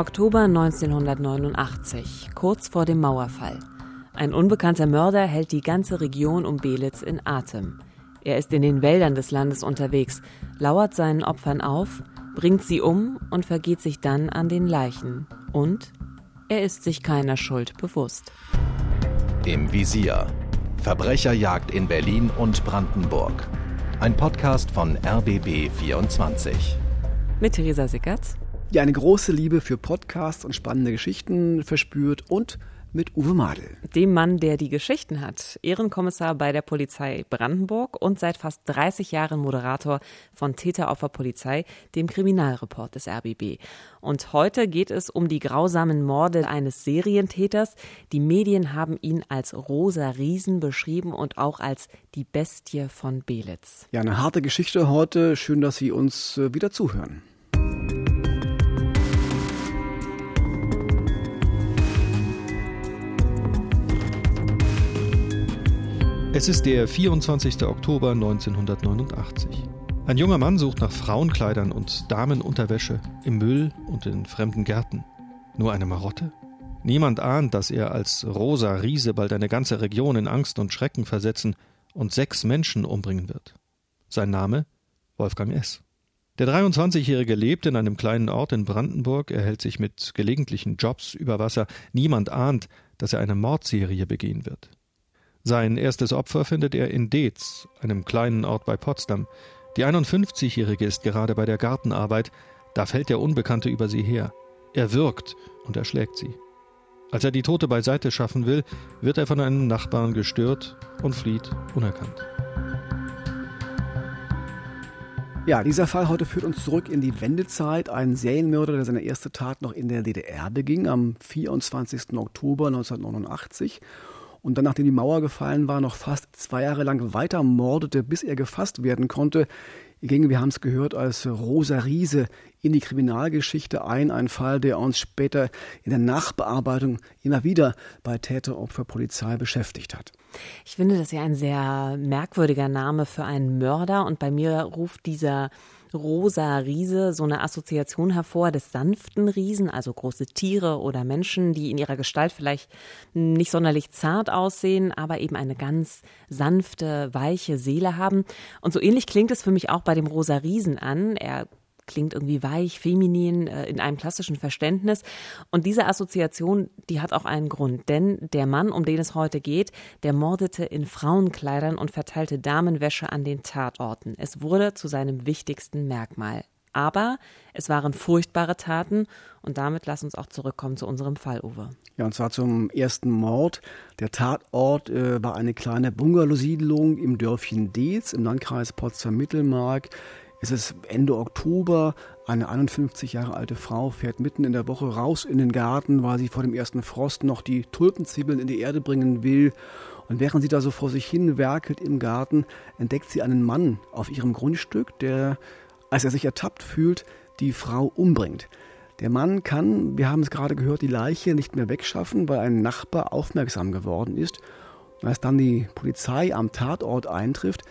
Oktober 1989, kurz vor dem Mauerfall. Ein unbekannter Mörder hält die ganze Region um Belitz in Atem. Er ist in den Wäldern des Landes unterwegs, lauert seinen Opfern auf, bringt sie um und vergeht sich dann an den Leichen. Und er ist sich keiner Schuld bewusst. Im Visier. Verbrecherjagd in Berlin und Brandenburg. Ein Podcast von RBB 24. Mit Theresa Sickert die eine große Liebe für Podcasts und spannende Geschichten verspürt und mit Uwe Madel. Dem Mann, der die Geschichten hat. Ehrenkommissar bei der Polizei Brandenburg und seit fast 30 Jahren Moderator von Täteropferpolizei, dem Kriminalreport des RBB. Und heute geht es um die grausamen Morde eines Serientäters. Die Medien haben ihn als Rosa Riesen beschrieben und auch als die Bestie von Belitz. Ja, eine harte Geschichte heute. Schön, dass Sie uns äh, wieder zuhören. Es ist der 24. Oktober 1989. Ein junger Mann sucht nach Frauenkleidern und Damenunterwäsche im Müll und in fremden Gärten. Nur eine Marotte? Niemand ahnt, dass er als rosa Riese bald eine ganze Region in Angst und Schrecken versetzen und sechs Menschen umbringen wird. Sein Name? Wolfgang S. Der 23-Jährige lebt in einem kleinen Ort in Brandenburg, er hält sich mit gelegentlichen Jobs über Wasser. Niemand ahnt, dass er eine Mordserie begehen wird. Sein erstes Opfer findet er in Deetz, einem kleinen Ort bei Potsdam. Die 51-Jährige ist gerade bei der Gartenarbeit, da fällt der Unbekannte über sie her. Er wirkt und erschlägt sie. Als er die Tote beiseite schaffen will, wird er von einem Nachbarn gestört und flieht unerkannt. Ja, dieser Fall heute führt uns zurück in die Wendezeit. Ein Serienmörder, der seine erste Tat noch in der DDR beging, am 24. Oktober 1989 und dann, nachdem die Mauer gefallen war, noch fast zwei Jahre lang weiter mordete, bis er gefasst werden konnte. Ging, wir haben es gehört, als Rosa Riese in die Kriminalgeschichte ein. Ein Fall, der uns später in der Nachbearbeitung immer wieder bei Täter-Opfer-Polizei beschäftigt hat. Ich finde das ja ein sehr merkwürdiger Name für einen Mörder und bei mir ruft dieser rosa Riese so eine Assoziation hervor des sanften Riesen, also große Tiere oder Menschen, die in ihrer Gestalt vielleicht nicht sonderlich zart aussehen, aber eben eine ganz sanfte, weiche Seele haben. Und so ähnlich klingt es für mich auch bei dem rosa Riesen an. Er klingt irgendwie weich, feminin, äh, in einem klassischen Verständnis. Und diese Assoziation, die hat auch einen Grund. Denn der Mann, um den es heute geht, der mordete in Frauenkleidern und verteilte Damenwäsche an den Tatorten. Es wurde zu seinem wichtigsten Merkmal. Aber es waren furchtbare Taten und damit lass uns auch zurückkommen zu unserem Fall, Uwe. Ja, und zwar zum ersten Mord. Der Tatort äh, war eine kleine Bungalowsiedlung im Dörfchen Deetz im Landkreis Potsdam-Mittelmark. Es ist Ende Oktober. Eine 51 Jahre alte Frau fährt mitten in der Woche raus in den Garten, weil sie vor dem ersten Frost noch die Tulpenzwiebeln in die Erde bringen will. Und während sie da so vor sich hin werkelt im Garten, entdeckt sie einen Mann auf ihrem Grundstück, der, als er sich ertappt fühlt, die Frau umbringt. Der Mann kann, wir haben es gerade gehört, die Leiche nicht mehr wegschaffen, weil ein Nachbar aufmerksam geworden ist. Und als dann die Polizei am Tatort eintrifft,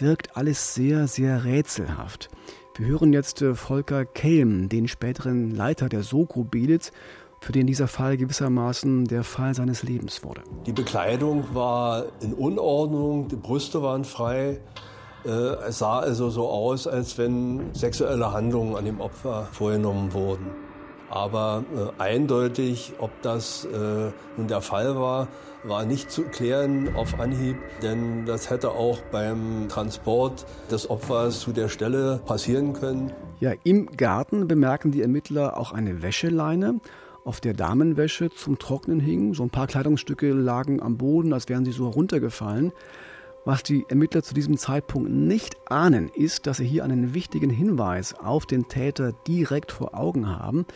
wirkt alles sehr, sehr rätselhaft. Wir hören jetzt äh, Volker Kelm, den späteren Leiter der Soko Belitz, für den dieser Fall gewissermaßen der Fall seines Lebens wurde. Die Bekleidung war in Unordnung, die Brüste waren frei. Äh, es sah also so aus, als wenn sexuelle Handlungen an dem Opfer vorgenommen wurden. Aber äh, eindeutig, ob das äh, nun der Fall war, war nicht zu klären auf Anhieb, denn das hätte auch beim Transport des Opfers zu der Stelle passieren können. Ja, im Garten bemerken die Ermittler auch eine Wäscheleine, auf der Damenwäsche zum Trocknen hing. So ein paar Kleidungsstücke lagen am Boden, als wären sie so runtergefallen. Was die Ermittler zu diesem Zeitpunkt nicht ahnen, ist, dass sie hier einen wichtigen Hinweis auf den Täter direkt vor Augen haben.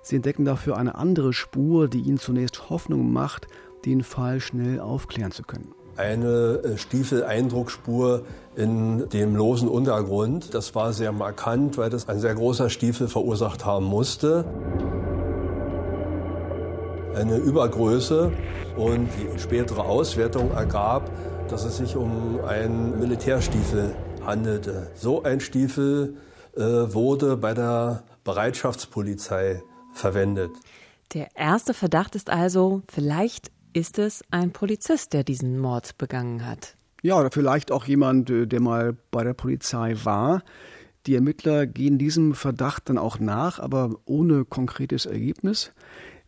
Sie entdecken dafür eine andere Spur, die ihnen zunächst Hoffnung macht, den Fall schnell aufklären zu können. Eine äh, Stiefeleindruckspur in dem losen Untergrund. Das war sehr markant, weil das ein sehr großer Stiefel verursacht haben musste. Eine Übergröße und die spätere Auswertung ergab, dass es sich um einen Militärstiefel handelte. So ein Stiefel äh, wurde bei der Bereitschaftspolizei verwendet. Der erste Verdacht ist also, vielleicht ist es ein Polizist, der diesen Mord begangen hat. Ja, oder vielleicht auch jemand, äh, der mal bei der Polizei war. Die Ermittler gehen diesem Verdacht dann auch nach, aber ohne konkretes Ergebnis.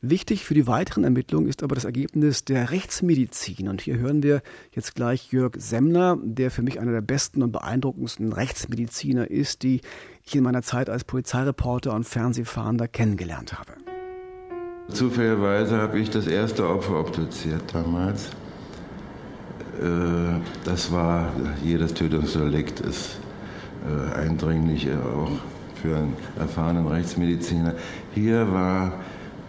Wichtig für die weiteren Ermittlungen ist aber das Ergebnis der Rechtsmedizin. Und hier hören wir jetzt gleich Jörg Semmler, der für mich einer der besten und beeindruckendsten Rechtsmediziner ist, die ich in meiner Zeit als Polizeireporter und Fernsehfahrender kennengelernt habe. Zufälligerweise habe ich das erste Opfer obduziert damals. Äh, das war, jedes Tötungsdelikt ist äh, eindringlich äh, auch für einen erfahrenen Rechtsmediziner. Hier war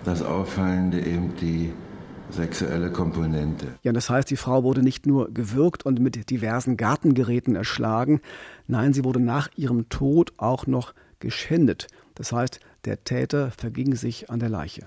das Auffallende eben die sexuelle Komponente. Ja, das heißt, die Frau wurde nicht nur gewürgt und mit diversen Gartengeräten erschlagen, nein, sie wurde nach ihrem Tod auch noch geschändet. Das heißt, der Täter verging sich an der Leiche.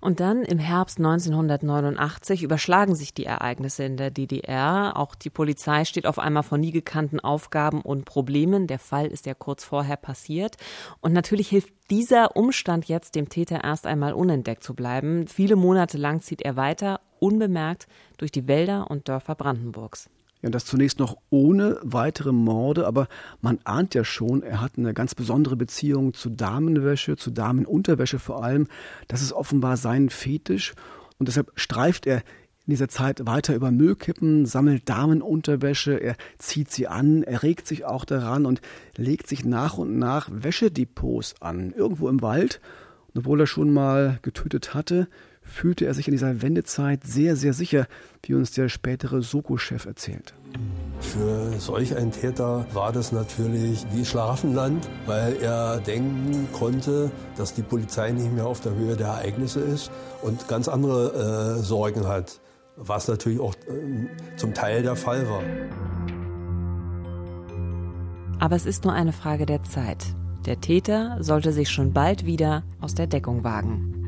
Und dann im Herbst 1989 überschlagen sich die Ereignisse in der DDR. Auch die Polizei steht auf einmal vor nie gekannten Aufgaben und Problemen. Der Fall ist ja kurz vorher passiert. Und natürlich hilft dieser Umstand jetzt dem Täter erst einmal unentdeckt zu bleiben. Viele Monate lang zieht er weiter, unbemerkt, durch die Wälder und Dörfer Brandenburgs. Ja, das zunächst noch ohne weitere Morde, aber man ahnt ja schon, er hat eine ganz besondere Beziehung zu Damenwäsche, zu Damenunterwäsche vor allem. Das ist offenbar sein Fetisch und deshalb streift er in dieser Zeit weiter über Müllkippen, sammelt Damenunterwäsche, er zieht sie an, er regt sich auch daran und legt sich nach und nach Wäschedepots an, irgendwo im Wald. Und obwohl er schon mal getötet hatte, fühlte er sich in dieser Wendezeit sehr, sehr sicher, wie uns der spätere Soko-Chef erzählt. Für solch einen Täter war das natürlich wie Schlaraffenland, weil er denken konnte, dass die Polizei nicht mehr auf der Höhe der Ereignisse ist und ganz andere äh, Sorgen hat, was natürlich auch äh, zum Teil der Fall war. Aber es ist nur eine Frage der Zeit. Der Täter sollte sich schon bald wieder aus der Deckung wagen.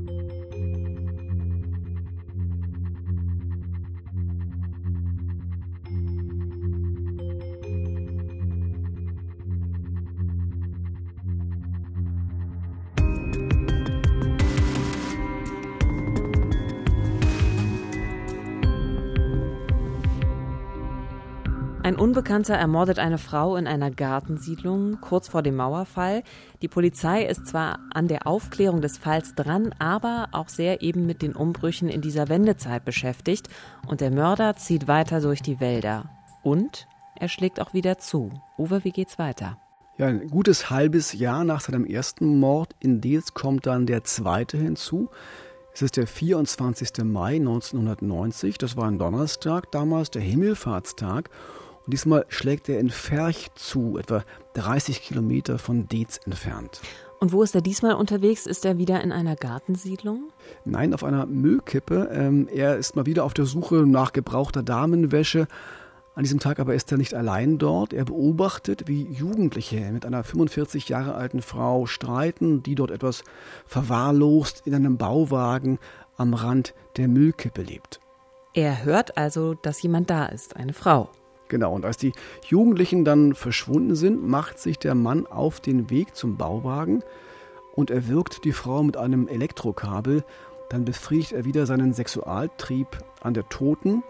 Unbekannter ermordet eine Frau in einer Gartensiedlung kurz vor dem Mauerfall. Die Polizei ist zwar an der Aufklärung des Falls dran, aber auch sehr eben mit den Umbrüchen in dieser Wendezeit beschäftigt. Und der Mörder zieht weiter durch die Wälder. Und er schlägt auch wieder zu. Uwe, wie geht's weiter? Ja, ein gutes halbes Jahr nach seinem ersten Mord in Deels kommt dann der zweite hinzu. Es ist der 24. Mai 1990, das war ein Donnerstag damals, der Himmelfahrtstag. Und diesmal schlägt er in Ferch zu, etwa 30 Kilometer von Deetz entfernt. Und wo ist er diesmal unterwegs? Ist er wieder in einer Gartensiedlung? Nein, auf einer Müllkippe. Ähm, er ist mal wieder auf der Suche nach gebrauchter Damenwäsche. An diesem Tag aber ist er nicht allein dort. Er beobachtet, wie Jugendliche mit einer 45 Jahre alten Frau streiten, die dort etwas verwahrlost in einem Bauwagen am Rand der Müllkippe lebt. Er hört also, dass jemand da ist, eine Frau. Genau, und als die Jugendlichen dann verschwunden sind, macht sich der Mann auf den Weg zum Bauwagen und erwürgt die Frau mit einem Elektrokabel. Dann befriedigt er wieder seinen Sexualtrieb an der Toten.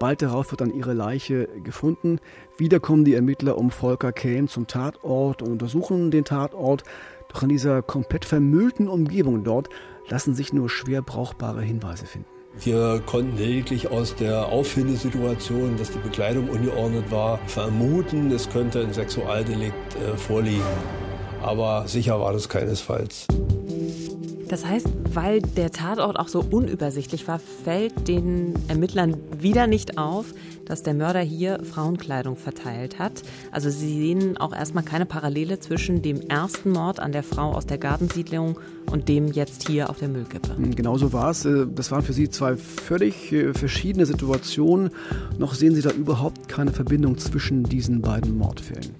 Bald darauf wird dann ihre Leiche gefunden. Wieder kommen die Ermittler um Volker Kelm zum Tatort und untersuchen den Tatort. Doch in dieser komplett vermüllten Umgebung dort lassen sich nur schwer brauchbare Hinweise finden. Wir konnten lediglich aus der Auffindesituation, dass die Bekleidung ungeordnet war, vermuten, es könnte ein Sexualdelikt äh, vorliegen. Aber sicher war das keinesfalls. Das heißt, weil der Tatort auch so unübersichtlich war, fällt den Ermittlern wieder nicht auf, dass der Mörder hier Frauenkleidung verteilt hat. Also sie sehen auch erstmal keine Parallele zwischen dem ersten Mord an der Frau aus der Gartensiedlung und dem jetzt hier auf der Müllkippe. Hm, genau so war es. Äh, das waren für sie zwei völlig äh, verschiedene Situationen. Noch sehen sie da überhaupt keine Verbindung zwischen diesen beiden Mordfällen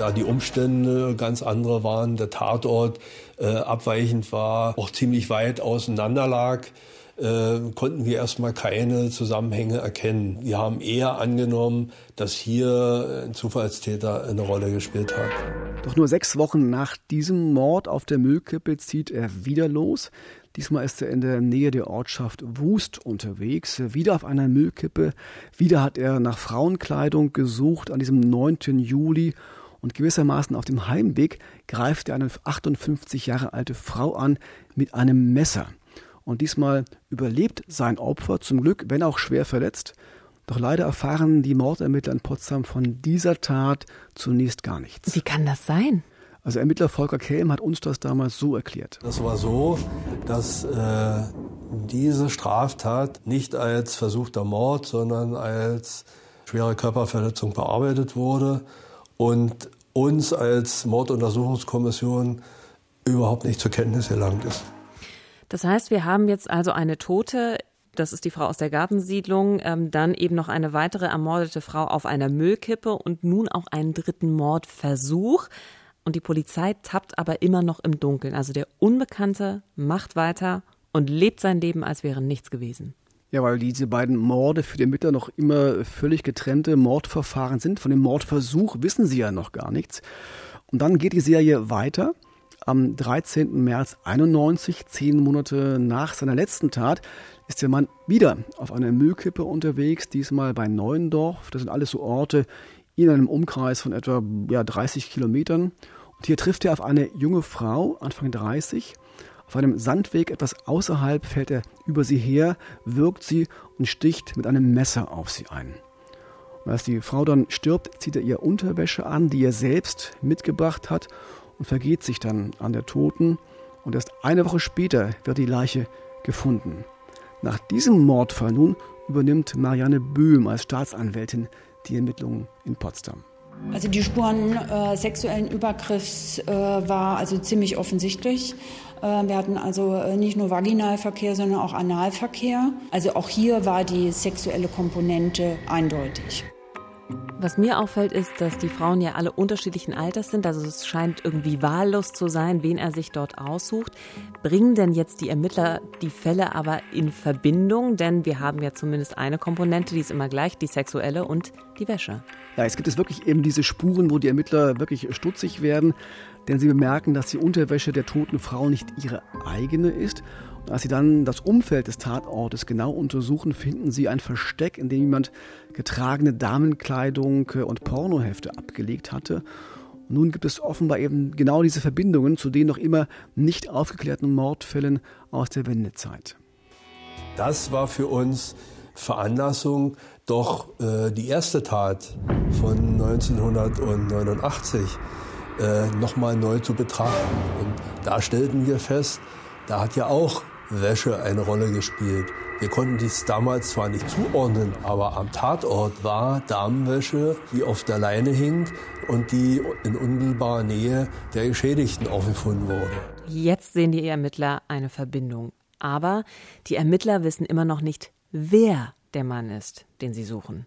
da die Umstände ganz andere waren, der Tatort äh, abweichend war, auch ziemlich weit auseinander lag, äh, konnten wir erstmal keine Zusammenhänge erkennen. Wir haben eher angenommen, dass hier ein Zufallstäter eine Rolle gespielt hat. Doch nur sechs Wochen nach diesem Mord auf der Müllkippe zieht er wieder los. Diesmal ist er in der Nähe der Ortschaft Wust unterwegs, wieder auf einer Müllkippe. Wieder hat er nach Frauenkleidung gesucht an diesem 9. Juli und gewissermaßen auf dem Heimweg greift er eine 58 Jahre alte Frau an mit einem Messer. Und diesmal überlebt sein Opfer zum Glück, wenn auch schwer verletzt. Doch leider erfahren die Mordermittler in Potsdam von dieser Tat zunächst gar nichts. Wie kann das sein? Also Ermittler Volker Kelm hat uns das damals so erklärt. Das war so, dass äh, diese Straftat nicht als versuchter Mord, sondern als schwere Körperverletzung bearbeitet wurde und uns als Morduntersuchungskommission überhaupt nicht zur Kenntnis gelangt ist. Das heißt, wir haben jetzt also eine Tote, das ist die Frau aus der Gartensiedlung, ähm, dann eben noch eine weitere ermordete Frau auf einer Müllkippe und nun auch einen dritten Mordversuch. Und die Polizei tappt aber immer noch im Dunkeln. Also der Unbekannte macht weiter und lebt sein Leben, als wäre nichts gewesen. Ja, weil diese beiden Morde für die Ermittler noch immer völlig getrennte Mordverfahren sind. Von dem Mordversuch wissen sie ja noch gar nichts. Und dann geht die Serie weiter. Am 13. März 91, zehn Monate nach seiner letzten Tat, ist der Mann wieder auf einer Müllkippe unterwegs, diesmal bei Neuendorf. Das sind alles so Orte in einem Umkreis von etwa ja, 30 Kilometern. Und hier trifft er auf eine junge Frau, Anfang 30. Auf einem Sandweg etwas außerhalb fällt er über sie her, wirkt sie und sticht mit einem Messer auf sie ein. Und als die Frau dann stirbt, zieht er ihr Unterwäsche an, die er selbst mitgebracht hat und vergeht sich dann an der Toten und erst eine Woche später wird die Leiche gefunden. Nach diesem Mordfall nun übernimmt Marianne Böhm als Staatsanwältin die Ermittlungen in Potsdam. Also die Spuren äh, sexuellen Übergriffs äh, war also ziemlich offensichtlich. Äh, wir hatten also äh, nicht nur Vaginalverkehr, sondern auch Analverkehr. Also auch hier war die sexuelle Komponente eindeutig. Was mir auffällt, ist, dass die Frauen ja alle unterschiedlichen Alters sind. Also es scheint irgendwie wahllos zu sein, wen er sich dort aussucht. Bringen denn jetzt die Ermittler die Fälle aber in Verbindung? Denn wir haben ja zumindest eine Komponente, die ist immer gleich, die sexuelle und die Wäsche. Ja, es gibt es wirklich eben diese Spuren, wo die Ermittler wirklich stutzig werden, denn sie bemerken, dass die Unterwäsche der toten Frau nicht ihre eigene ist als sie dann das Umfeld des Tatortes genau untersuchen, finden sie ein Versteck, in dem jemand getragene Damenkleidung und Pornohefte abgelegt hatte. Und nun gibt es offenbar eben genau diese Verbindungen zu den noch immer nicht aufgeklärten Mordfällen aus der Wendezeit. Das war für uns Veranlassung, doch äh, die erste Tat von 1989 äh, nochmal neu zu betrachten. Und da stellten wir fest, da hat ja auch Wäsche eine Rolle gespielt. Wir konnten dies damals zwar nicht zuordnen, aber am Tatort war Damenwäsche, die auf der Leine hing und die in unmittelbarer Nähe der Geschädigten aufgefunden wurde. Jetzt sehen die Ermittler eine Verbindung. Aber die Ermittler wissen immer noch nicht, wer der Mann ist, den sie suchen.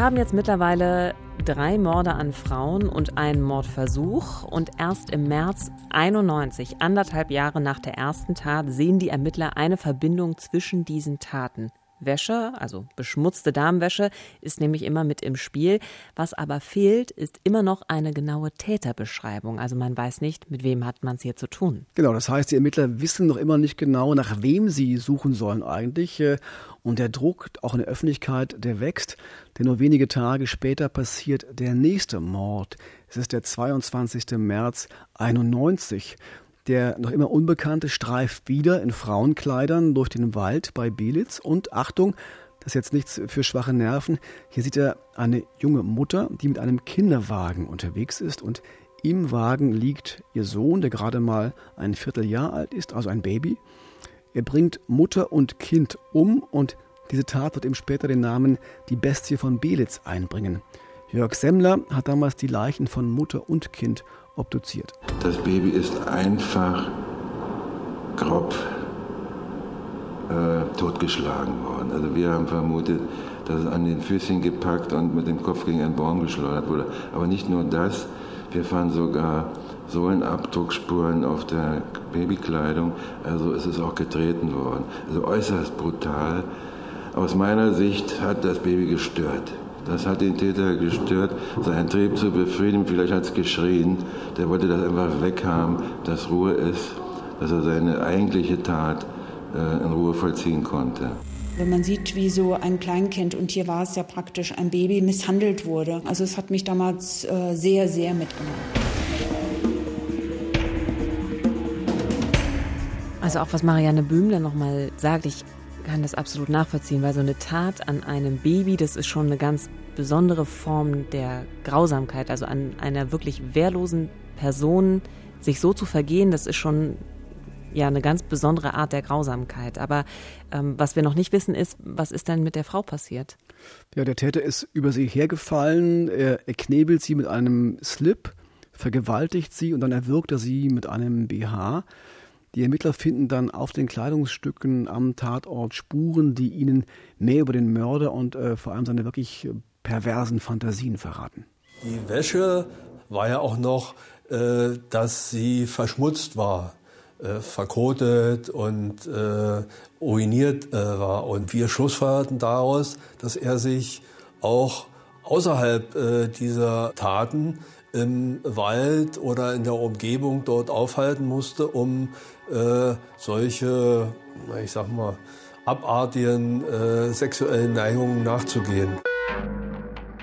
Wir haben jetzt mittlerweile drei Morde an Frauen und einen Mordversuch. Und erst im März 91, anderthalb Jahre nach der ersten Tat, sehen die Ermittler eine Verbindung zwischen diesen Taten. Wäsche, also beschmutzte Damenwäsche, ist nämlich immer mit im Spiel. Was aber fehlt, ist immer noch eine genaue Täterbeschreibung. Also man weiß nicht, mit wem hat man es hier zu tun. Genau, das heißt, die Ermittler wissen noch immer nicht genau, nach wem sie suchen sollen eigentlich. Äh, und der Druck, auch in der Öffentlichkeit, der wächst. Denn nur wenige Tage später passiert der nächste Mord. Es ist der 22. März 91. Der noch immer Unbekannte streift wieder in Frauenkleidern durch den Wald bei Belitz und Achtung, das ist jetzt nichts für schwache Nerven. Hier sieht er eine junge Mutter, die mit einem Kinderwagen unterwegs ist und im Wagen liegt ihr Sohn, der gerade mal ein Vierteljahr alt ist, also ein Baby. Er bringt Mutter und Kind um und diese Tat wird ihm später den Namen Die Bestie von Belitz einbringen. Jörg Semmler hat damals die Leichen von Mutter und Kind obduziert. Das Baby ist einfach grob äh, totgeschlagen worden. Also wir haben vermutet, dass es an den Füßchen gepackt und mit dem Kopf gegen einen Baum geschleudert wurde. Aber nicht nur das, wir fanden sogar Sohlenabdruckspuren auf der Babykleidung, also es ist auch getreten worden. Also äußerst brutal. Aus meiner Sicht hat das Baby gestört. Das hat den Täter gestört, seinen Trieb zu befriedigen. Vielleicht hat es geschrien. Der wollte das einfach weghaben, dass Ruhe ist, dass er seine eigentliche Tat äh, in Ruhe vollziehen konnte. Wenn man sieht, wie so ein Kleinkind, und hier war es ja praktisch ein Baby, misshandelt wurde. Also es hat mich damals äh, sehr, sehr mitgenommen. Also auch was Marianne Böhmler nochmal sagt, ich kann das absolut nachvollziehen, weil so eine Tat an einem Baby, das ist schon eine ganz besondere Form der Grausamkeit. Also an einer wirklich wehrlosen Person sich so zu vergehen, das ist schon ja eine ganz besondere Art der Grausamkeit. Aber ähm, was wir noch nicht wissen, ist, was ist denn mit der Frau passiert? Ja, der Täter ist über sie hergefallen, er, er knebelt sie mit einem Slip, vergewaltigt sie und dann erwürgt er sie mit einem BH. Die Ermittler finden dann auf den Kleidungsstücken am Tatort Spuren, die ihnen mehr über den Mörder und äh, vor allem seine wirklich perversen Fantasien verraten. Die Wäsche war ja auch noch, äh, dass sie verschmutzt war, äh, verkotet und äh, ruiniert äh, war. Und wir schlussfolgerten daraus, dass er sich auch außerhalb äh, dieser Taten im Wald oder in der Umgebung dort aufhalten musste, um äh, solche, ich sag mal, abartigen äh, sexuellen Neigungen nachzugehen.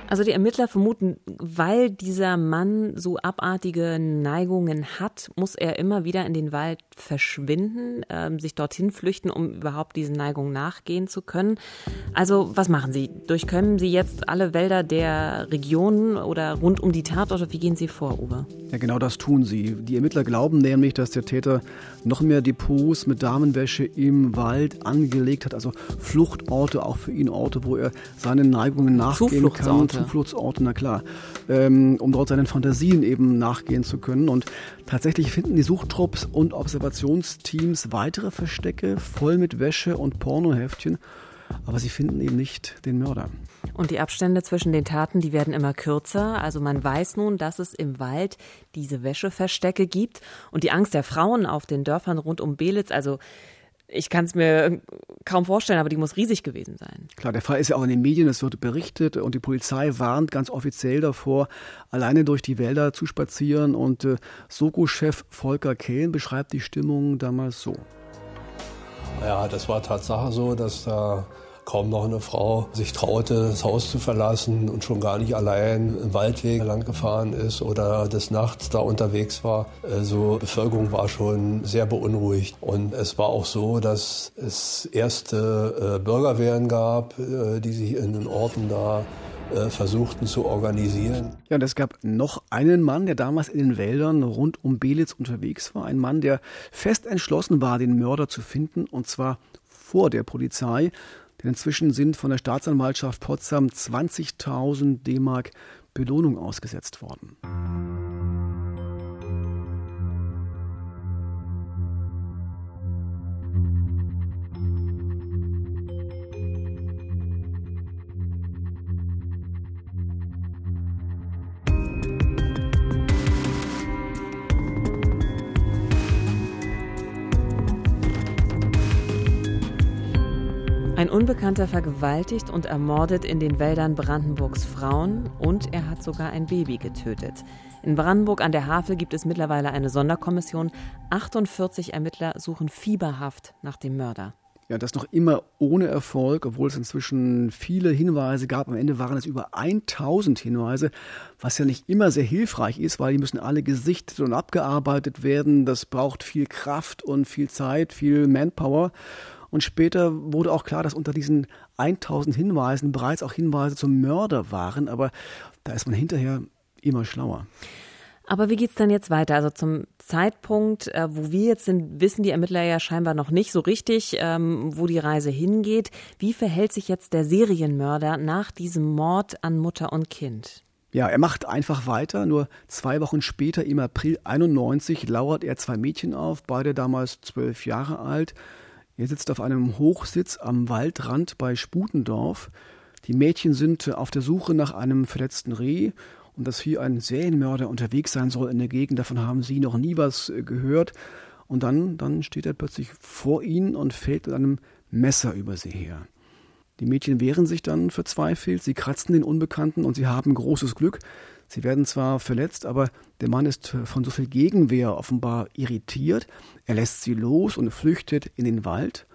Also die Ermittler vermuten, weil dieser Mann so abartige Neigungen hat, muss er immer wieder in den Wald verschwinden, äh, sich dorthin flüchten, um überhaupt diesen Neigungen nachgehen zu können. Also was machen Sie? Durchkönnen Sie jetzt alle Wälder der Region oder rund um die Tatorte? Wie gehen Sie vor, Uwe? Ja, genau das tun sie. Die Ermittler glauben nämlich, dass der Täter noch mehr Depots mit Damenwäsche im Wald angelegt hat, also Fluchtorte, auch für ihn Orte, wo er seinen Neigungen nachgehen kann. Zufluchtsorte, na klar, ähm, um dort seinen Fantasien eben nachgehen zu können. Und tatsächlich finden die Suchtrupps und Observationsteams weitere Verstecke voll mit Wäsche und Pornoheftchen, aber sie finden eben nicht den Mörder. Und die Abstände zwischen den Taten, die werden immer kürzer. Also man weiß nun, dass es im Wald diese Wäscheverstecke gibt. Und die Angst der Frauen auf den Dörfern rund um Belitz, also ich kann es mir kaum vorstellen, aber die muss riesig gewesen sein. Klar, der Fall ist ja auch in den Medien, es wird berichtet und die Polizei warnt ganz offiziell davor, alleine durch die Wälder zu spazieren. Und äh, Soko-Chef Volker Kehlen beschreibt die Stimmung damals so. Ja, das war Tatsache so, dass da kaum noch eine Frau sich traute, das Haus zu verlassen und schon gar nicht allein im Waldweg lang gefahren ist oder des Nachts da unterwegs war. Also die Bevölkerung war schon sehr beunruhigt. Und es war auch so, dass es erste äh, Bürgerwehren gab, äh, die sich in den Orten da äh, versuchten zu organisieren. Ja, und es gab noch einen Mann, der damals in den Wäldern rund um Belitz unterwegs war. Ein Mann, der fest entschlossen war, den Mörder zu finden, und zwar vor der Polizei. Denn inzwischen sind von der Staatsanwaltschaft Potsdam 20.000 D-Mark Belohnung ausgesetzt worden. Unbekannter vergewaltigt und ermordet in den Wäldern Brandenburgs Frauen und er hat sogar ein Baby getötet. In Brandenburg an der Havel gibt es mittlerweile eine Sonderkommission. 48 Ermittler suchen fieberhaft nach dem Mörder. Ja, das noch immer ohne Erfolg, obwohl es inzwischen viele Hinweise gab. Am Ende waren es über 1000 Hinweise, was ja nicht immer sehr hilfreich ist, weil die müssen alle gesichtet und abgearbeitet werden. Das braucht viel Kraft und viel Zeit, viel Manpower. Und später wurde auch klar, dass unter diesen 1000 Hinweisen bereits auch Hinweise zum Mörder waren. Aber da ist man hinterher immer schlauer. Aber wie geht's dann jetzt weiter? Also zum Zeitpunkt, äh, wo wir jetzt sind, wissen die Ermittler ja scheinbar noch nicht so richtig, ähm, wo die Reise hingeht. Wie verhält sich jetzt der Serienmörder nach diesem Mord an Mutter und Kind? Ja, er macht einfach weiter. Nur zwei Wochen später, im April 91, lauert er zwei Mädchen auf, beide damals zwölf Jahre alt. Er sitzt auf einem Hochsitz am Waldrand bei Sputendorf. Die Mädchen sind auf der Suche nach einem verletzten Reh und dass hier ein Serienmörder unterwegs sein soll in der Gegend, davon haben sie noch nie was äh, gehört. Und dann, dann steht er plötzlich vor ihnen und fällt mit einem Messer über sie her. Die Mädchen wehren sich dann verzweifelt, sie kratzen den Unbekannten und sie haben großes Glück. Sie werden zwar verletzt, aber der Mann ist von so viel Gegenwehr offenbar irritiert. Er lässt sie los und flüchtet in den Wald.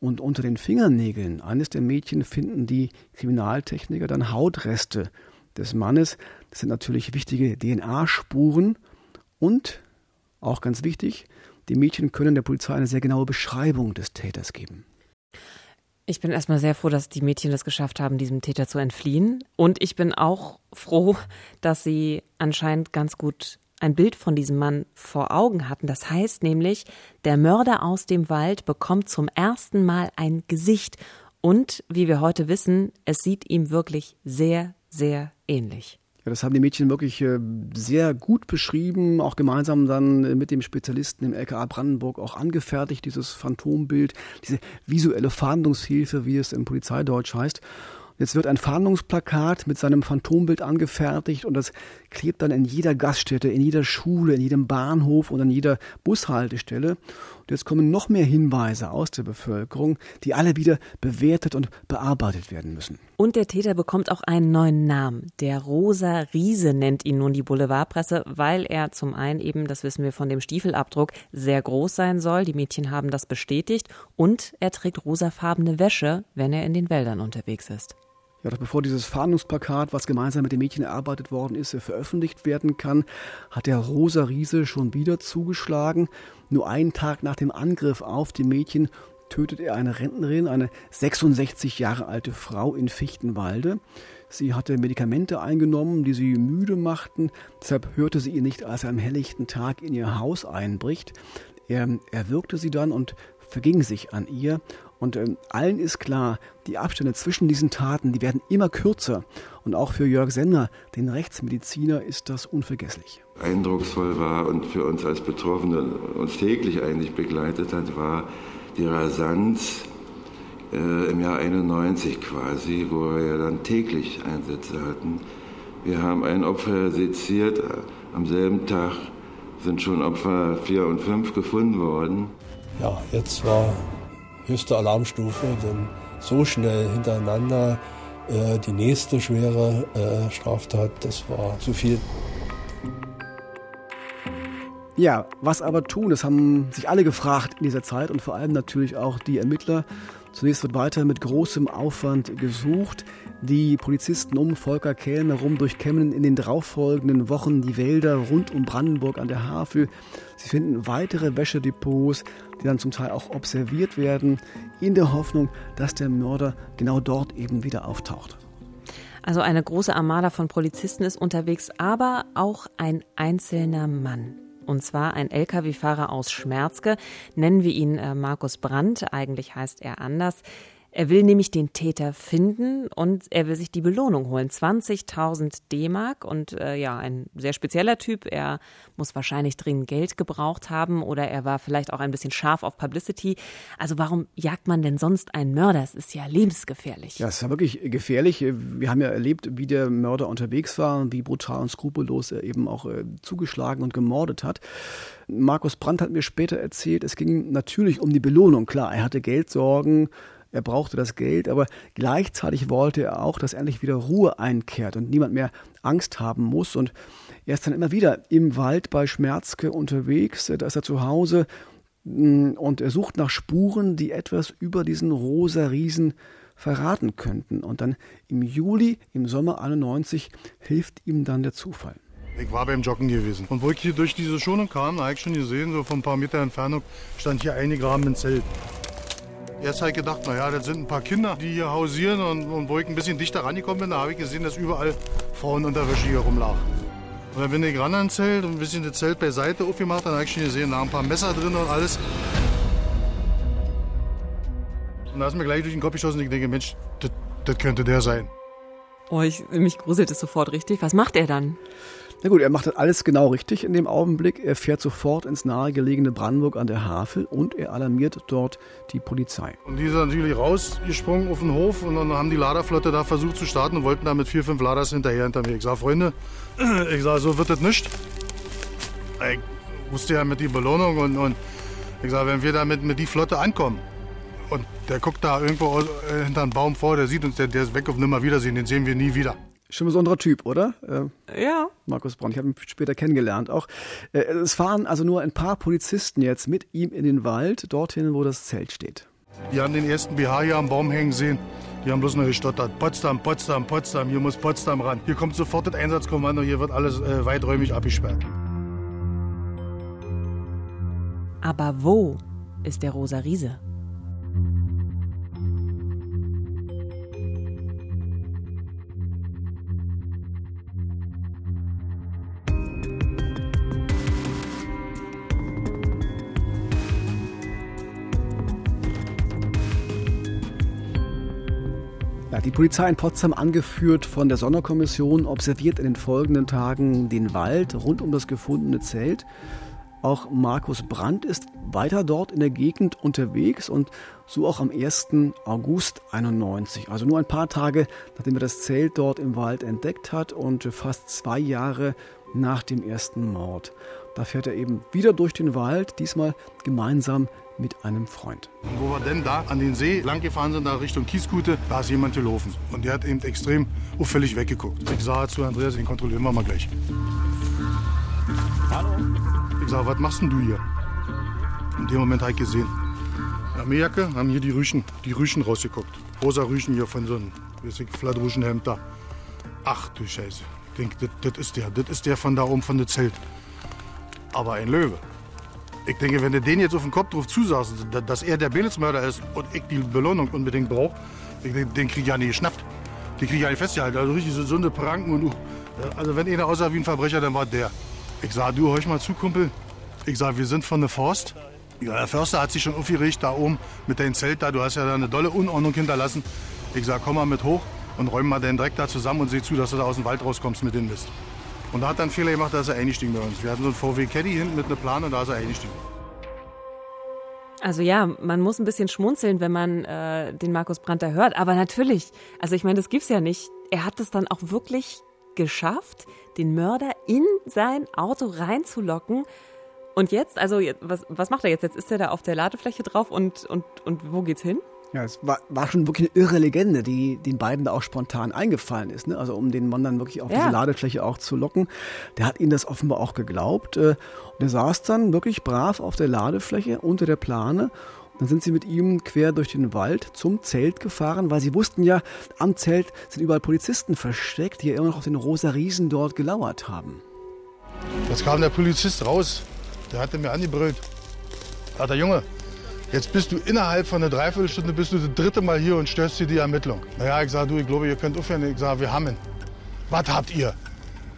Und unter den Fingernägeln eines der Mädchen finden die Kriminaltechniker dann Hautreste des Mannes. Das sind natürlich wichtige DNA-Spuren. Und, auch ganz wichtig, die Mädchen können der Polizei eine sehr genaue Beschreibung des Täters geben. Ich bin erstmal sehr froh, dass die Mädchen es geschafft haben, diesem Täter zu entfliehen. Und ich bin auch froh, dass sie anscheinend ganz gut ein Bild von diesem Mann vor Augen hatten. Das heißt nämlich, der Mörder aus dem Wald bekommt zum ersten Mal ein Gesicht. Und wie wir heute wissen, es sieht ihm wirklich sehr, sehr ähnlich. Ja, das haben die Mädchen wirklich äh, sehr gut beschrieben, auch gemeinsam dann äh, mit dem Spezialisten im LKA Brandenburg auch angefertigt, dieses Phantombild, diese visuelle Fahndungshilfe, wie es im Polizeideutsch heißt. Jetzt wird ein Fahndungsplakat mit seinem Phantombild angefertigt und das klebt dann in jeder Gaststätte, in jeder Schule, in jedem Bahnhof und an jeder Bushaltestelle. Und jetzt kommen noch mehr Hinweise aus der Bevölkerung, die alle wieder bewertet und bearbeitet werden müssen. Und der Täter bekommt auch einen neuen Namen. Der Rosa Riese nennt ihn nun die Boulevardpresse, weil er zum einen eben, das wissen wir von dem Stiefelabdruck, sehr groß sein soll. Die Mädchen haben das bestätigt. Und er trägt rosafarbene Wäsche, wenn er in den Wäldern unterwegs ist. Ja, dass bevor dieses Fahndungsplakat, was gemeinsam mit den Mädchen erarbeitet worden ist, veröffentlicht werden kann, hat der Rosa Riese schon wieder zugeschlagen. Nur einen Tag nach dem Angriff auf die Mädchen tötet er eine Rentnerin, eine 66 Jahre alte Frau in Fichtenwalde. Sie hatte Medikamente eingenommen, die sie müde machten. Deshalb hörte sie ihn nicht, als er am helllichten Tag in ihr Haus einbricht. Er erwürgte sie dann und verging sich an ihr und ähm, allen ist klar, die Abstände zwischen diesen Taten, die werden immer kürzer. Und auch für Jörg Sender, den Rechtsmediziner, ist das unvergesslich. Eindrucksvoll war und für uns als Betroffene uns täglich eigentlich begleitet hat, war die Rasanz äh, im Jahr 91 quasi, wo wir ja dann täglich Einsätze hatten. Wir haben ein Opfer seziert, am selben Tag sind schon Opfer 4 und 5 gefunden worden. Ja, jetzt war höchste Alarmstufe, denn so schnell hintereinander äh, die nächste schwere äh, Straftat, das war zu viel. Ja, was aber tun? Das haben sich alle gefragt in dieser Zeit und vor allem natürlich auch die Ermittler. Zunächst wird weiter mit großem Aufwand gesucht. Die Polizisten um Volker Kellner herum durchkämmen in den darauffolgenden Wochen die Wälder rund um Brandenburg an der Havel. Sie finden weitere Wäschedepots, die dann zum Teil auch observiert werden, in der Hoffnung, dass der Mörder genau dort eben wieder auftaucht. Also eine große Armada von Polizisten ist unterwegs, aber auch ein einzelner Mann. Und zwar ein Lkw-Fahrer aus Schmerzke. Nennen wir ihn äh, Markus Brandt. Eigentlich heißt er anders. Er will nämlich den Täter finden und er will sich die Belohnung holen. 20.000 D-Mark und äh, ja, ein sehr spezieller Typ. Er muss wahrscheinlich dringend Geld gebraucht haben oder er war vielleicht auch ein bisschen scharf auf Publicity. Also warum jagt man denn sonst einen Mörder? Es ist ja lebensgefährlich. Ja, es ja wirklich gefährlich. Wir haben ja erlebt, wie der Mörder unterwegs war und wie brutal und skrupellos er eben auch äh, zugeschlagen und gemordet hat. Markus Brandt hat mir später erzählt, es ging natürlich um die Belohnung. Klar, er hatte Geldsorgen er brauchte das Geld, aber gleichzeitig wollte er auch, dass endlich wieder Ruhe einkehrt und niemand mehr Angst haben muss. Und er ist dann immer wieder im Wald bei Schmerzke unterwegs, da ist er zu Hause mm, und er sucht nach Spuren, die etwas über diesen rosa Riesen verraten könnten. Und dann im Juli, im Sommer 91, hilft ihm dann der Zufall. Ich war beim Joggen gewesen. Und wo ich hier durch diese Schonung kam, habe ich schon gesehen, so von ein paar Meter Entfernung, stand hier eingegraben ein Zelt. Jetzt habe ich gedacht, naja, das sind ein paar Kinder, die hier hausieren. Und, und wo ich ein bisschen dichter rangekommen bin, da habe ich gesehen, dass überall Frauenunterwäsche hier rumlag. Und dann bin ich ran ans Zelt und ein bisschen das Zelt beiseite aufgemacht. Dann habe ich schon gesehen, da ein paar Messer drin und alles. Und da ist mir gleich durch den Kopf geschossen. Ich denke, Mensch, das könnte der sein. Oh, ich, mich gruselt es sofort richtig. Was macht er dann? Na gut, er macht das alles genau richtig in dem Augenblick. Er fährt sofort ins nahegelegene Brandenburg an der Havel und er alarmiert dort die Polizei. Und die sind natürlich rausgesprungen auf den Hof und dann haben die Laderflotte da versucht zu starten und wollten da mit vier, fünf Laders hinterher hinter mir. Ich sage, Freunde, ich sage, so wird das nicht. Ich wusste ja mit die Belohnung und, und ich sage, wenn wir da mit, mit die Flotte ankommen und der guckt da irgendwo äh, hinter einem Baum vor, der sieht uns, der, der ist weg auf Nimmerwiedersehen, den sehen wir nie wieder. Schon ein besonderer Typ, oder? Äh, ja. Markus Braun. Ich habe ihn später kennengelernt auch. Äh, es fahren also nur ein paar Polizisten jetzt mit ihm in den Wald, dorthin, wo das Zelt steht. Die haben den ersten BH hier am Baum hängen sehen. Die haben bloß noch gestottert. Potsdam, Potsdam, Potsdam, hier muss Potsdam ran. Hier kommt sofort das Einsatzkommando, hier wird alles äh, weiträumig abgesperrt. Aber wo ist der Rosa Riese? Die Polizei in Potsdam, angeführt von der Sonderkommission, observiert in den folgenden Tagen den Wald rund um das gefundene Zelt. Auch Markus Brandt ist weiter dort in der Gegend unterwegs und so auch am 1. August 91. Also nur ein paar Tage, nachdem er das Zelt dort im Wald entdeckt hat und fast zwei Jahre nach dem ersten Mord. Da fährt er eben wieder durch den Wald, diesmal gemeinsam mit einem Freund. Und wo wir denn da an den See lang gefahren sind, da Richtung Kieskute, da ist jemand gelaufen. Und der hat eben extrem auffällig weggeguckt. Ich sage zu Andreas, den kontrollieren wir mal gleich. Hallo. Ich sage, was machst denn du hier? In dem Moment habe ich gesehen. Der Armeejacke haben hier die Rüschen, die Rüschen rausgeguckt. Rosa Rüschen hier von so einem Flatruschenhemd da. Ach du Scheiße. Ich denke, das ist der. Das ist der von da oben von dem Zelt. Aber ein Löwe. Ich denke, wenn du den jetzt auf den Kopf drauf zusagst, dass er der Belitz-Mörder ist und ich die Belohnung unbedingt brauche, den krieg ich ja nicht geschnappt. Den krieg ich ja nicht festgehalten. Also richtig so eine Pranken und uh. Also wenn einer aussah wie ein Verbrecher, dann war der. Ich sag, du, hör ich mal zu, Kumpel. Ich sag, wir sind von der Forst. Ja, der Förster hat sich schon aufgeregt da oben mit deinem Zelt da. Du hast ja da eine dolle Unordnung hinterlassen. Ich sag, komm mal mit hoch und räum mal deinen Dreck da zusammen und seh zu, dass du da aus dem Wald rauskommst mit dem Mist. Und da hat dann Fehler gemacht, da ist er eingestiegen bei uns. Wir hatten so einen VW Caddy hinten mit einer Plan und da ist er eingestiegen. Also ja, man muss ein bisschen schmunzeln, wenn man äh, den Markus Brandt da hört. Aber natürlich, also ich meine, das gibt's ja nicht. Er hat es dann auch wirklich geschafft, den Mörder in sein Auto reinzulocken. Und jetzt, also was, was macht er jetzt? Jetzt ist er da auf der Ladefläche drauf und, und, und wo geht's hin? Ja, es war, war schon wirklich eine irre Legende, die den beiden da auch spontan eingefallen ist. Ne? Also um den Mann dann wirklich auf ja. diese Ladefläche auch zu locken. Der hat ihnen das offenbar auch geglaubt. Äh, und er saß dann wirklich brav auf der Ladefläche unter der Plane. Und dann sind sie mit ihm quer durch den Wald zum Zelt gefahren, weil sie wussten ja, am Zelt sind überall Polizisten versteckt, die ja immer noch auf den Rosa Riesen dort gelauert haben. Jetzt kam der Polizist raus. Der hatte mir angebrüllt. Hat der Junge, Jetzt bist du innerhalb von einer Dreiviertelstunde bist du das dritte Mal hier und störst dir die Ermittlung. Naja, ich sage, du, ich glaube, ihr könnt aufhören. Ich sage, wir haben ihn. Was habt ihr?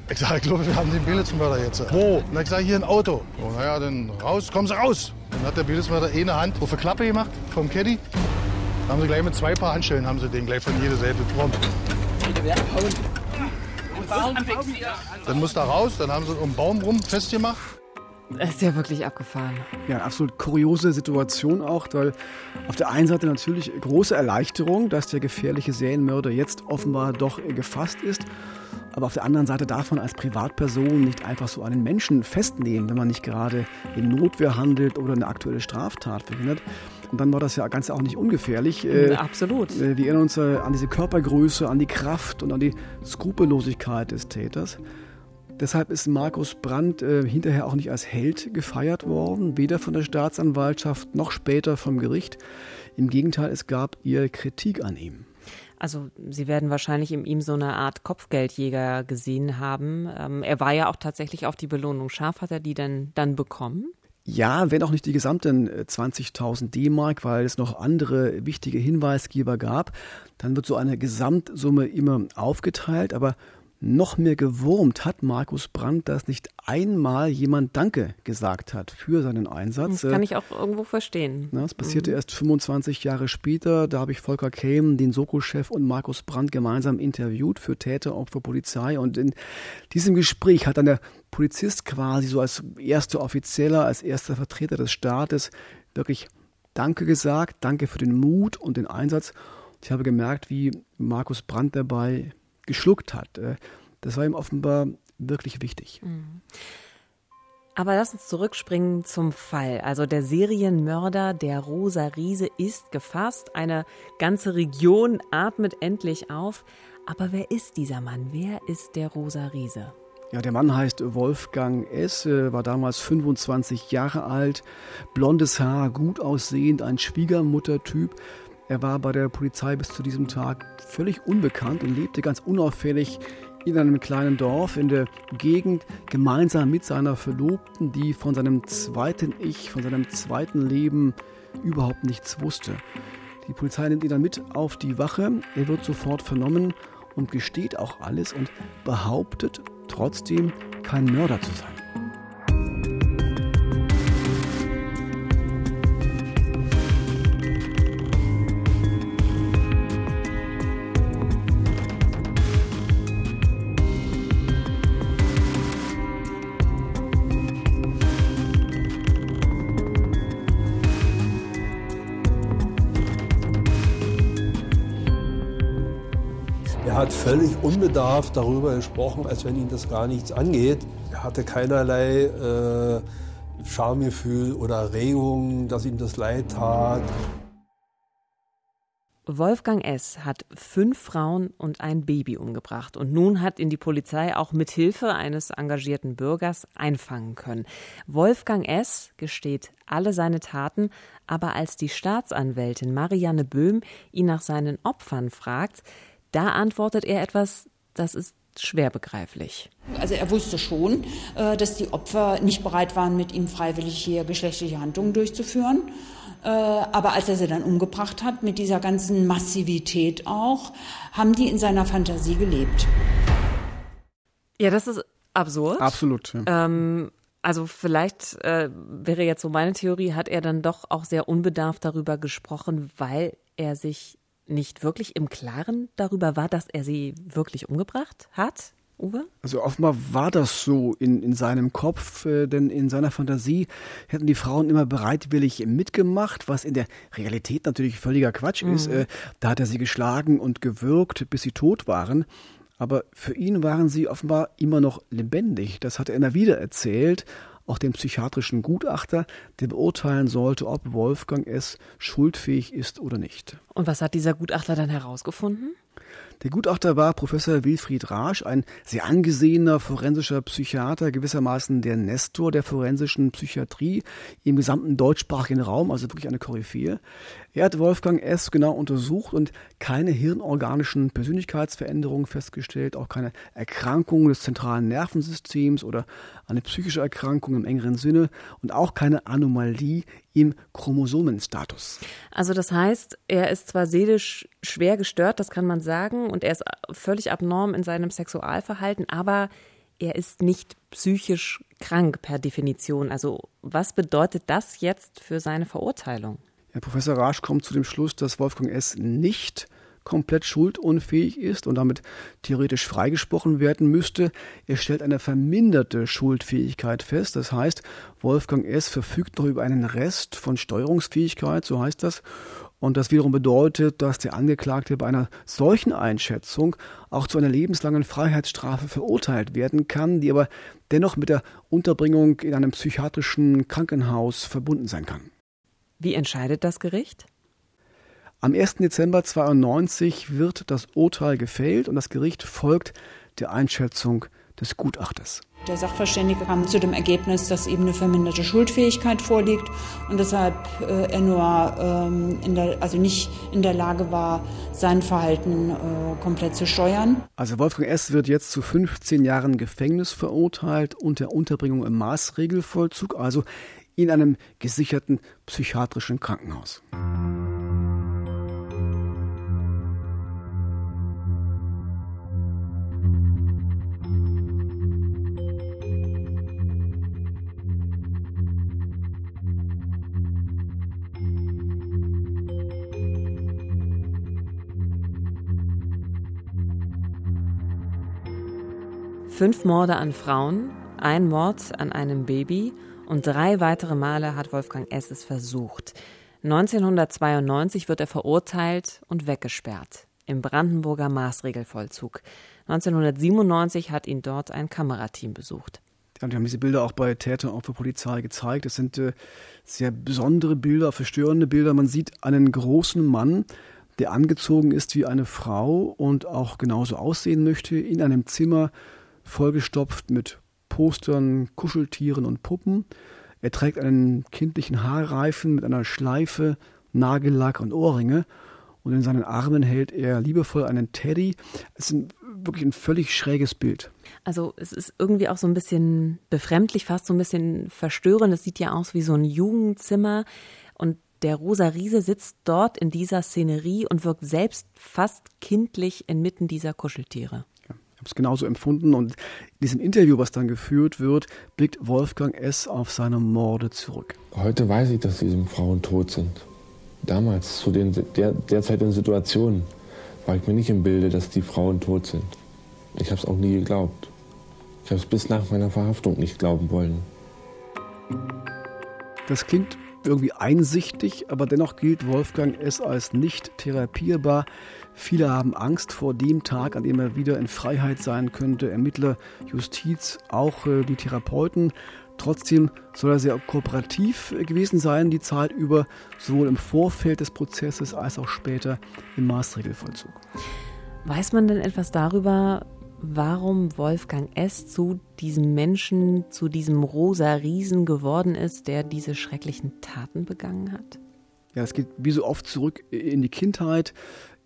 Ich sage, ich glaube, wir haben den Belitzmörder jetzt. Wo? Na, ich sage, hier ein Auto. Oh, naja, dann raus, kommen Sie raus. Dann hat der Belitzmörder eine Hand auf eine Klappe gemacht vom Caddy. Dann haben sie gleich mit zwei Paar Handschellen haben sie den gleich von jeder Seite drum. Dann muss er raus, dann haben sie um den Baum rum festgemacht. Das ist ja wirklich abgefahren. Ja, eine absolut kuriose Situation auch, weil auf der einen Seite natürlich große Erleichterung, dass der gefährliche Serienmörder jetzt offenbar doch gefasst ist. Aber auf der anderen Seite darf man als Privatperson nicht einfach so einen Menschen festnehmen, wenn man nicht gerade in Notwehr handelt oder eine aktuelle Straftat verhindert. Und dann war das ja ganz auch nicht ungefährlich. Äh, Absolut. Äh, wir erinnern uns äh, an diese Körpergröße, an die Kraft und an die Skrupellosigkeit des Täters. Deshalb ist Markus Brandt äh, hinterher auch nicht als Held gefeiert worden, weder von der Staatsanwaltschaft noch später vom Gericht. Im Gegenteil, es gab ihr Kritik an ihm. Also Sie werden wahrscheinlich in ihm so eine Art Kopfgeldjäger gesehen haben. Ähm, er war ja auch tatsächlich auf die Belohnung scharf. Hat er die denn dann bekommen? Ja, wenn auch nicht die gesamten 20.000 äh, D-Mark, weil es noch andere wichtige Hinweisgeber gab. Dann wird so eine Gesamtsumme immer aufgeteilt, aber noch mehr gewurmt hat Markus Brandt, dass nicht einmal jemand Danke gesagt hat für seinen Einsatz. Das kann ich auch irgendwo verstehen. das passierte mhm. erst 25 Jahre später. Da habe ich Volker Kehm, den Soko-Chef und Markus Brandt gemeinsam interviewt für Täter, Opfer, Polizei. Und in diesem Gespräch hat dann der Polizist quasi so als erster Offizieller, als erster Vertreter des Staates wirklich Danke gesagt, danke für den Mut und den Einsatz. Ich habe gemerkt, wie Markus Brandt dabei geschluckt hat. Äh, das war ihm offenbar wirklich wichtig. Mhm. Aber lass uns zurückspringen zum Fall. Also der Serienmörder, der Rosa Riese, ist gefasst. Eine ganze Region atmet endlich auf. Aber wer ist dieser Mann? Wer ist der Rosa Riese? Ja, der Mann heißt Wolfgang S., äh, war damals 25 Jahre alt, blondes Haar, gut aussehend, ein Schwiegermuttertyp. Er war bei der Polizei bis zu diesem Tag völlig unbekannt und lebte ganz unauffällig in einem kleinen Dorf in der Gegend gemeinsam mit seiner Verlobten, die von seinem zweiten Ich, von seinem zweiten Leben überhaupt nichts wusste. Die Polizei nimmt ihn dann mit auf die Wache. Er wird sofort vernommen und gesteht auch alles und behauptet trotzdem kein Mörder zu sein. Unbedarft darüber gesprochen, als wenn ihn das gar nichts angeht. Er hatte keinerlei äh, Schamgefühl oder Regung, dass ihm das leid tat. Wolfgang S. hat fünf Frauen und ein Baby umgebracht und nun hat ihn die Polizei auch mit Hilfe eines engagierten Bürgers einfangen können. Wolfgang S. gesteht alle seine Taten, aber als die Staatsanwältin Marianne Böhm ihn nach seinen Opfern fragt, da antwortet er etwas, das ist schwer begreiflich. Also er wusste schon, äh, dass die Opfer nicht bereit waren, mit ihm freiwillig hier geschlechtliche Handlungen durchzuführen. Äh, aber als er sie dann umgebracht hat, mit dieser ganzen Massivität auch, haben die in seiner Fantasie gelebt. Ja, das ist absurd. Absolut. Ja. Ähm, also vielleicht äh, wäre jetzt so meine Theorie, hat er dann doch auch sehr unbedarft darüber gesprochen, weil er sich nicht wirklich im Klaren darüber war, dass er sie wirklich umgebracht hat? Uwe? Also offenbar war das so in, in seinem Kopf, äh, denn in seiner Fantasie hätten die Frauen immer bereitwillig mitgemacht, was in der Realität natürlich völliger Quatsch mhm. ist. Äh, da hat er sie geschlagen und gewürgt, bis sie tot waren. Aber für ihn waren sie offenbar immer noch lebendig. Das hat er immer wieder erzählt auch den psychiatrischen Gutachter, der beurteilen sollte, ob Wolfgang S. schuldfähig ist oder nicht. Und was hat dieser Gutachter dann herausgefunden? Der Gutachter war Professor Wilfried Rasch, ein sehr angesehener forensischer Psychiater, gewissermaßen der Nestor der forensischen Psychiatrie im gesamten deutschsprachigen Raum, also wirklich eine Koryphäe. Er hat Wolfgang S. genau untersucht und keine hirnorganischen Persönlichkeitsveränderungen festgestellt, auch keine Erkrankung des zentralen Nervensystems oder eine psychische Erkrankung im engeren Sinne und auch keine Anomalie im Chromosomenstatus. Also das heißt, er ist zwar seelisch schwer gestört, das kann man sagen, und er ist völlig abnorm in seinem Sexualverhalten, aber er ist nicht psychisch krank per Definition. Also was bedeutet das jetzt für seine Verurteilung? Herr Professor Rasch kommt zu dem Schluss, dass Wolfgang S. nicht komplett schuldunfähig ist und damit theoretisch freigesprochen werden müsste. Er stellt eine verminderte Schuldfähigkeit fest. Das heißt, Wolfgang S. verfügt noch über einen Rest von Steuerungsfähigkeit, so heißt das. Und das wiederum bedeutet, dass der Angeklagte bei einer solchen Einschätzung auch zu einer lebenslangen Freiheitsstrafe verurteilt werden kann, die aber dennoch mit der Unterbringung in einem psychiatrischen Krankenhaus verbunden sein kann. Wie entscheidet das Gericht? Am 1. Dezember 92 wird das Urteil gefällt und das Gericht folgt der Einschätzung des Gutachters. Der Sachverständige kam zu dem Ergebnis, dass eben eine verminderte Schuldfähigkeit vorliegt und deshalb äh, er nur ähm, in der, also nicht in der Lage war, sein Verhalten äh, komplett zu steuern. Also Wolfgang S. wird jetzt zu 15 Jahren Gefängnis verurteilt und der Unterbringung im Maßregelvollzug, also in einem gesicherten psychiatrischen Krankenhaus. Fünf Morde an Frauen, ein Mord an einem Baby und drei weitere Male hat Wolfgang S. es versucht. 1992 wird er verurteilt und weggesperrt im Brandenburger Maßregelvollzug. 1997 hat ihn dort ein Kamerateam besucht. Ja, die haben diese Bilder auch bei Täter und für Polizei gezeigt. Das sind äh, sehr besondere Bilder, verstörende Bilder. Man sieht einen großen Mann, der angezogen ist wie eine Frau und auch genauso aussehen möchte, in einem Zimmer vollgestopft mit Postern, Kuscheltieren und Puppen. Er trägt einen kindlichen Haarreifen mit einer Schleife, Nagellack und Ohrringe. Und in seinen Armen hält er liebevoll einen Teddy. Es ist ein, wirklich ein völlig schräges Bild. Also es ist irgendwie auch so ein bisschen befremdlich, fast so ein bisschen verstörend. Es sieht ja aus wie so ein Jugendzimmer. Und der rosa Riese sitzt dort in dieser Szenerie und wirkt selbst fast kindlich inmitten dieser Kuscheltiere. Habe es genauso empfunden und in diesem Interview, was dann geführt wird, blickt Wolfgang S. auf seine Morde zurück. Heute weiß ich, dass diese Frauen tot sind. Damals, zu den der, derzeitigen Situationen, war ich mir nicht im Bilde, dass die Frauen tot sind. Ich habe es auch nie geglaubt. Ich habe es bis nach meiner Verhaftung nicht glauben wollen. Das klingt irgendwie einsichtig, aber dennoch gilt Wolfgang S. als nicht therapierbar. Viele haben Angst vor dem Tag, an dem er wieder in Freiheit sein könnte. Ermittler, Justiz, auch äh, die Therapeuten. Trotzdem soll er sehr kooperativ gewesen sein, die Zeit über, sowohl im Vorfeld des Prozesses als auch später im Maßregelvollzug. Weiß man denn etwas darüber, warum Wolfgang S. zu diesem Menschen, zu diesem rosa Riesen geworden ist, der diese schrecklichen Taten begangen hat? Ja, es geht wie so oft zurück in die Kindheit.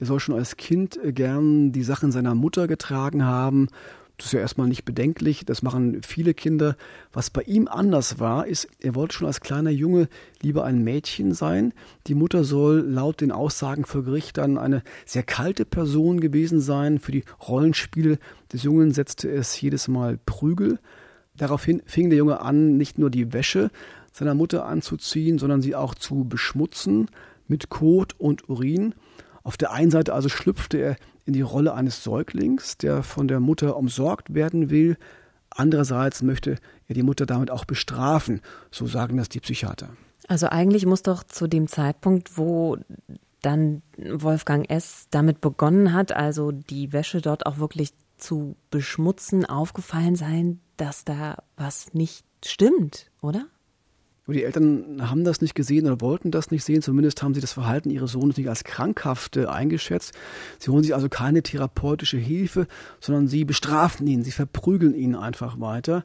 Er soll schon als Kind gern die Sachen seiner Mutter getragen haben das ist ja erstmal nicht bedenklich, das machen viele Kinder. Was bei ihm anders war, ist, er wollte schon als kleiner Junge lieber ein Mädchen sein. Die Mutter soll laut den Aussagen vor Gericht dann eine sehr kalte Person gewesen sein. Für die Rollenspiele des Jungen setzte es jedes Mal Prügel. Daraufhin fing der Junge an, nicht nur die Wäsche seiner Mutter anzuziehen, sondern sie auch zu beschmutzen mit Kot und Urin. Auf der einen Seite also schlüpfte er in die Rolle eines Säuglings, der von der Mutter umsorgt werden will. Andererseits möchte er die Mutter damit auch bestrafen, so sagen das die Psychiater. Also eigentlich muss doch zu dem Zeitpunkt, wo dann Wolfgang S. damit begonnen hat, also die Wäsche dort auch wirklich zu beschmutzen, aufgefallen sein, dass da was nicht stimmt, oder? Die Eltern haben das nicht gesehen oder wollten das nicht sehen. Zumindest haben sie das Verhalten ihres Sohnes nicht als krankhaft eingeschätzt. Sie holen sich also keine therapeutische Hilfe, sondern sie bestrafen ihn, sie verprügeln ihn einfach weiter.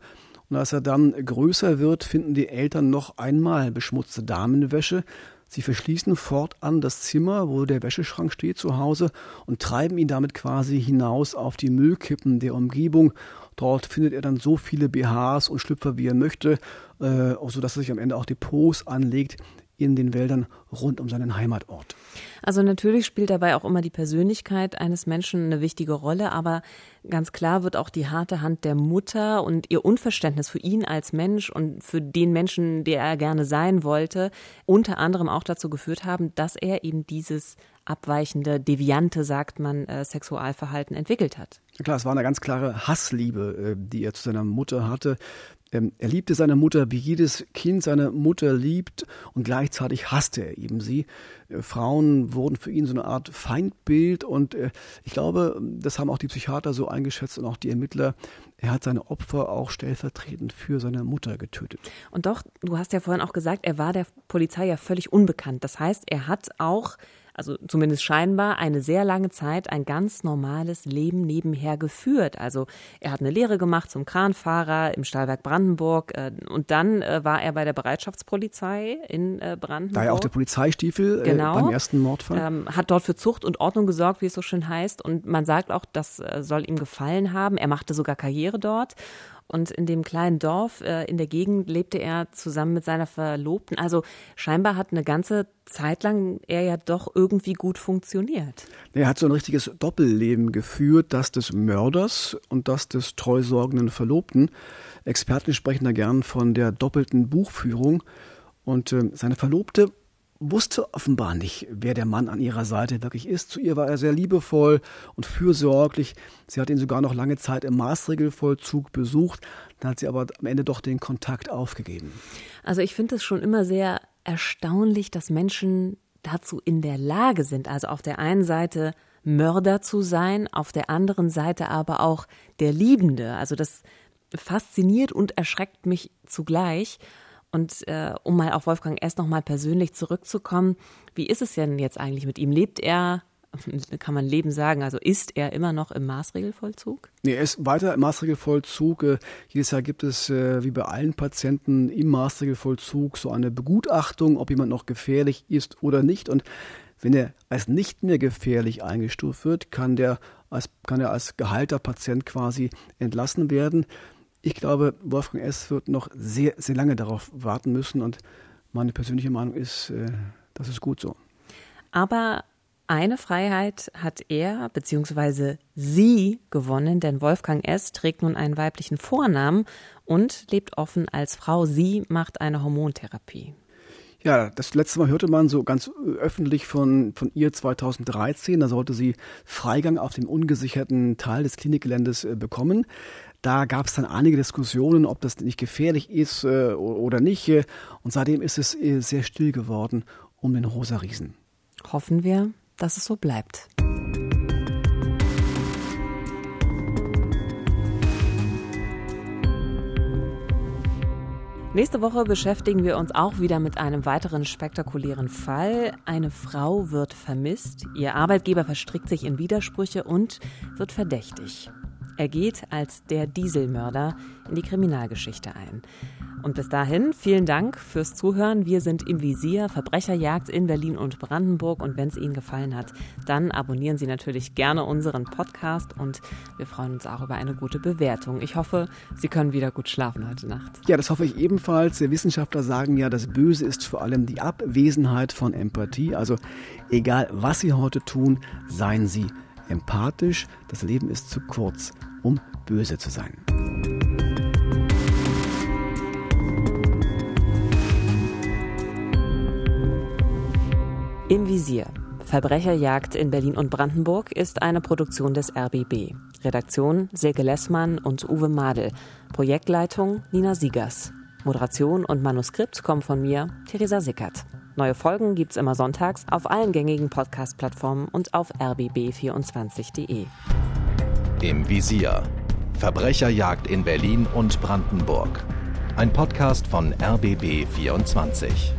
Und als er dann größer wird, finden die Eltern noch einmal beschmutzte Damenwäsche. Sie verschließen fortan das Zimmer, wo der Wäscheschrank steht zu Hause und treiben ihn damit quasi hinaus auf die Müllkippen der Umgebung. Dort findet er dann so viele BHs und Schlüpfer, wie er möchte äh, sodass er sich am Ende auch Depots anlegt in den Wäldern rund um seinen Heimatort. Also natürlich spielt dabei auch immer die Persönlichkeit eines Menschen eine wichtige Rolle, aber ganz klar wird auch die harte Hand der Mutter und ihr Unverständnis für ihn als Mensch und für den Menschen, der er gerne sein wollte, unter anderem auch dazu geführt haben, dass er eben dieses abweichende, deviante, sagt man, äh, Sexualverhalten entwickelt hat. Ja klar, es war eine ganz klare Hassliebe, äh, die er zu seiner Mutter hatte. Ähm, er liebte seine Mutter, wie jedes Kind seine Mutter liebt und gleichzeitig hasste er eben sie. Äh, Frauen wurden für ihn so eine Art Feindbild und äh, ich glaube, das haben auch die Psychiater so eingeschätzt und auch die Ermittler. Er hat seine Opfer auch stellvertretend für seine Mutter getötet. Und doch, du hast ja vorhin auch gesagt, er war der Polizei ja völlig unbekannt. Das heißt, er hat auch also zumindest scheinbar, eine sehr lange Zeit ein ganz normales Leben nebenher geführt. Also er hat eine Lehre gemacht zum Kranfahrer im Stahlwerk Brandenburg äh, und dann äh, war er bei der Bereitschaftspolizei in äh, Brandenburg. Da ja auch der Polizeistiefel genau, beim ersten Mordfall. Ähm, hat dort für Zucht und Ordnung gesorgt, wie es so schön heißt. Und man sagt auch, das soll ihm gefallen haben. Er machte sogar Karriere dort. Und in dem kleinen Dorf äh, in der Gegend lebte er zusammen mit seiner Verlobten. Also scheinbar hat eine ganze Zeit lang er ja doch irgendwie gut funktioniert. Er hat so ein richtiges Doppelleben geführt, das des Mörders und das des treusorgenden Verlobten. Experten sprechen da gern von der doppelten Buchführung. Und äh, seine Verlobte wusste offenbar nicht, wer der Mann an ihrer Seite wirklich ist. Zu ihr war er sehr liebevoll und fürsorglich. Sie hat ihn sogar noch lange Zeit im Maßregelvollzug besucht. Dann hat sie aber am Ende doch den Kontakt aufgegeben. Also ich finde es schon immer sehr erstaunlich, dass Menschen dazu in der Lage sind. Also auf der einen Seite Mörder zu sein, auf der anderen Seite aber auch der Liebende. Also das fasziniert und erschreckt mich zugleich. Und äh, um mal auf Wolfgang S. nochmal persönlich zurückzukommen, wie ist es denn jetzt eigentlich mit ihm? Lebt er, kann man Leben sagen, also ist er immer noch im Maßregelvollzug? Nee, er ist weiter im Maßregelvollzug. Äh, jedes Jahr gibt es, äh, wie bei allen Patienten im Maßregelvollzug, so eine Begutachtung, ob jemand noch gefährlich ist oder nicht. Und wenn er als nicht mehr gefährlich eingestuft wird, kann, der als, kann er als geheilter Patient quasi entlassen werden. Ich glaube, Wolfgang S. wird noch sehr, sehr lange darauf warten müssen und meine persönliche Meinung ist, äh, das ist gut so. Aber eine Freiheit hat er bzw. sie gewonnen, denn Wolfgang S. trägt nun einen weiblichen Vornamen und lebt offen als Frau. Sie macht eine Hormontherapie. Ja, das letzte Mal hörte man so ganz öffentlich von, von ihr 2013. Da sollte sie Freigang auf dem ungesicherten Teil des Klinikgeländes äh, bekommen. Da gab es dann einige Diskussionen, ob das nicht gefährlich ist äh, oder nicht. Und seitdem ist es äh, sehr still geworden um den Rosa Riesen. Hoffen wir, dass es so bleibt. Nächste Woche beschäftigen wir uns auch wieder mit einem weiteren spektakulären Fall. Eine Frau wird vermisst, ihr Arbeitgeber verstrickt sich in Widersprüche und wird verdächtig. Er geht als der Dieselmörder in die Kriminalgeschichte ein. Und bis dahin, vielen Dank fürs Zuhören. Wir sind im Visier, Verbrecherjagd in Berlin und Brandenburg. Und wenn es Ihnen gefallen hat, dann abonnieren Sie natürlich gerne unseren Podcast und wir freuen uns auch über eine gute Bewertung. Ich hoffe, Sie können wieder gut schlafen heute Nacht. Ja, das hoffe ich ebenfalls. Wissenschaftler sagen ja, das Böse ist vor allem die Abwesenheit von Empathie. Also egal, was Sie heute tun, seien Sie empathisch. Das Leben ist zu kurz um böse zu sein. Im Visier. Verbrecherjagd in Berlin und Brandenburg ist eine Produktion des RBB. Redaktion Silke Lessmann und Uwe Madel. Projektleitung Nina Siegers. Moderation und Manuskript kommen von mir, Theresa Sickert. Neue Folgen gibt's immer sonntags auf allen gängigen Podcast-Plattformen und auf rbb24.de. Im Visier. Verbrecherjagd in Berlin und Brandenburg. Ein Podcast von RBB 24.